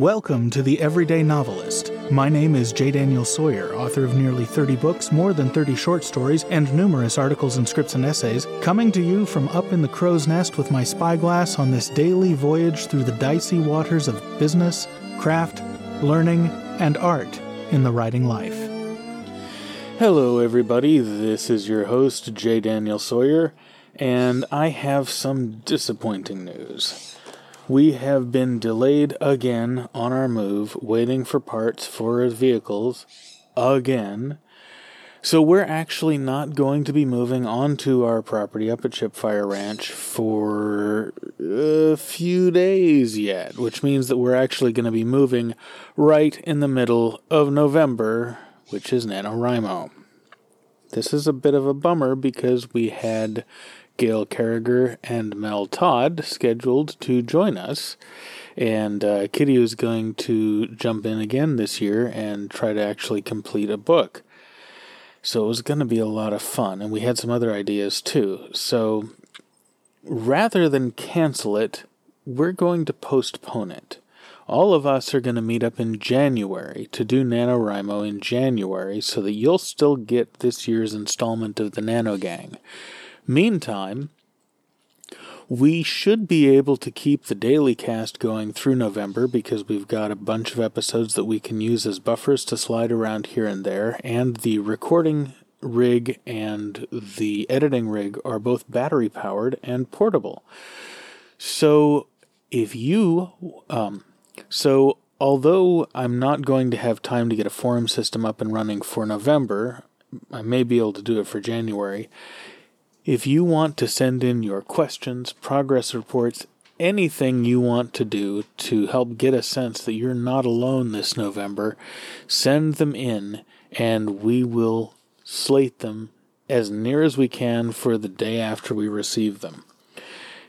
Welcome to The Everyday Novelist. My name is J. Daniel Sawyer, author of nearly 30 books, more than 30 short stories, and numerous articles and scripts and essays, coming to you from up in the crow's nest with my spyglass on this daily voyage through the dicey waters of business, craft, learning, and art in the writing life. Hello, everybody. This is your host, J. Daniel Sawyer, and I have some disappointing news. We have been delayed again on our move, waiting for parts for vehicles again. So we're actually not going to be moving onto our property up at Chipfire Ranch for a few days yet, which means that we're actually going to be moving right in the middle of November, which is NaNoWriMo. This is a bit of a bummer because we had Gail Carriger and Mel Todd scheduled to join us. And uh, Kitty was going to jump in again this year and try to actually complete a book. So it was going to be a lot of fun. And we had some other ideas too. So rather than cancel it, we're going to postpone it. All of us are going to meet up in January to do NaNoWriMo in January so that you'll still get this year's installment of the Nano Gang. Meantime, we should be able to keep the daily cast going through November because we've got a bunch of episodes that we can use as buffers to slide around here and there, and the recording rig and the editing rig are both battery powered and portable. So if you, um, so although I'm not going to have time to get a forum system up and running for November, I may be able to do it for January. If you want to send in your questions, progress reports, anything you want to do to help get a sense that you're not alone this November, send them in and we will slate them as near as we can for the day after we receive them.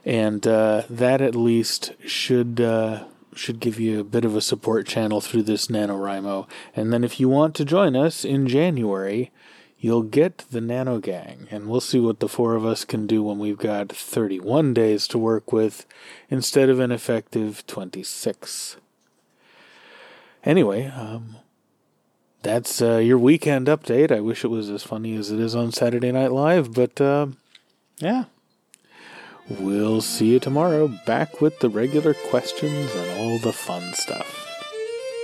And uh, that at least should uh, should give you a bit of a support channel through this NaNoWriMo. And then if you want to join us in January, you'll get the Nano Gang, and we'll see what the four of us can do when we've got 31 days to work with instead of an effective 26. Anyway, um, that's uh, your weekend update. I wish it was as funny as it is on Saturday Night Live, but uh, yeah. We'll see you tomorrow, back with the regular questions and all the fun stuff.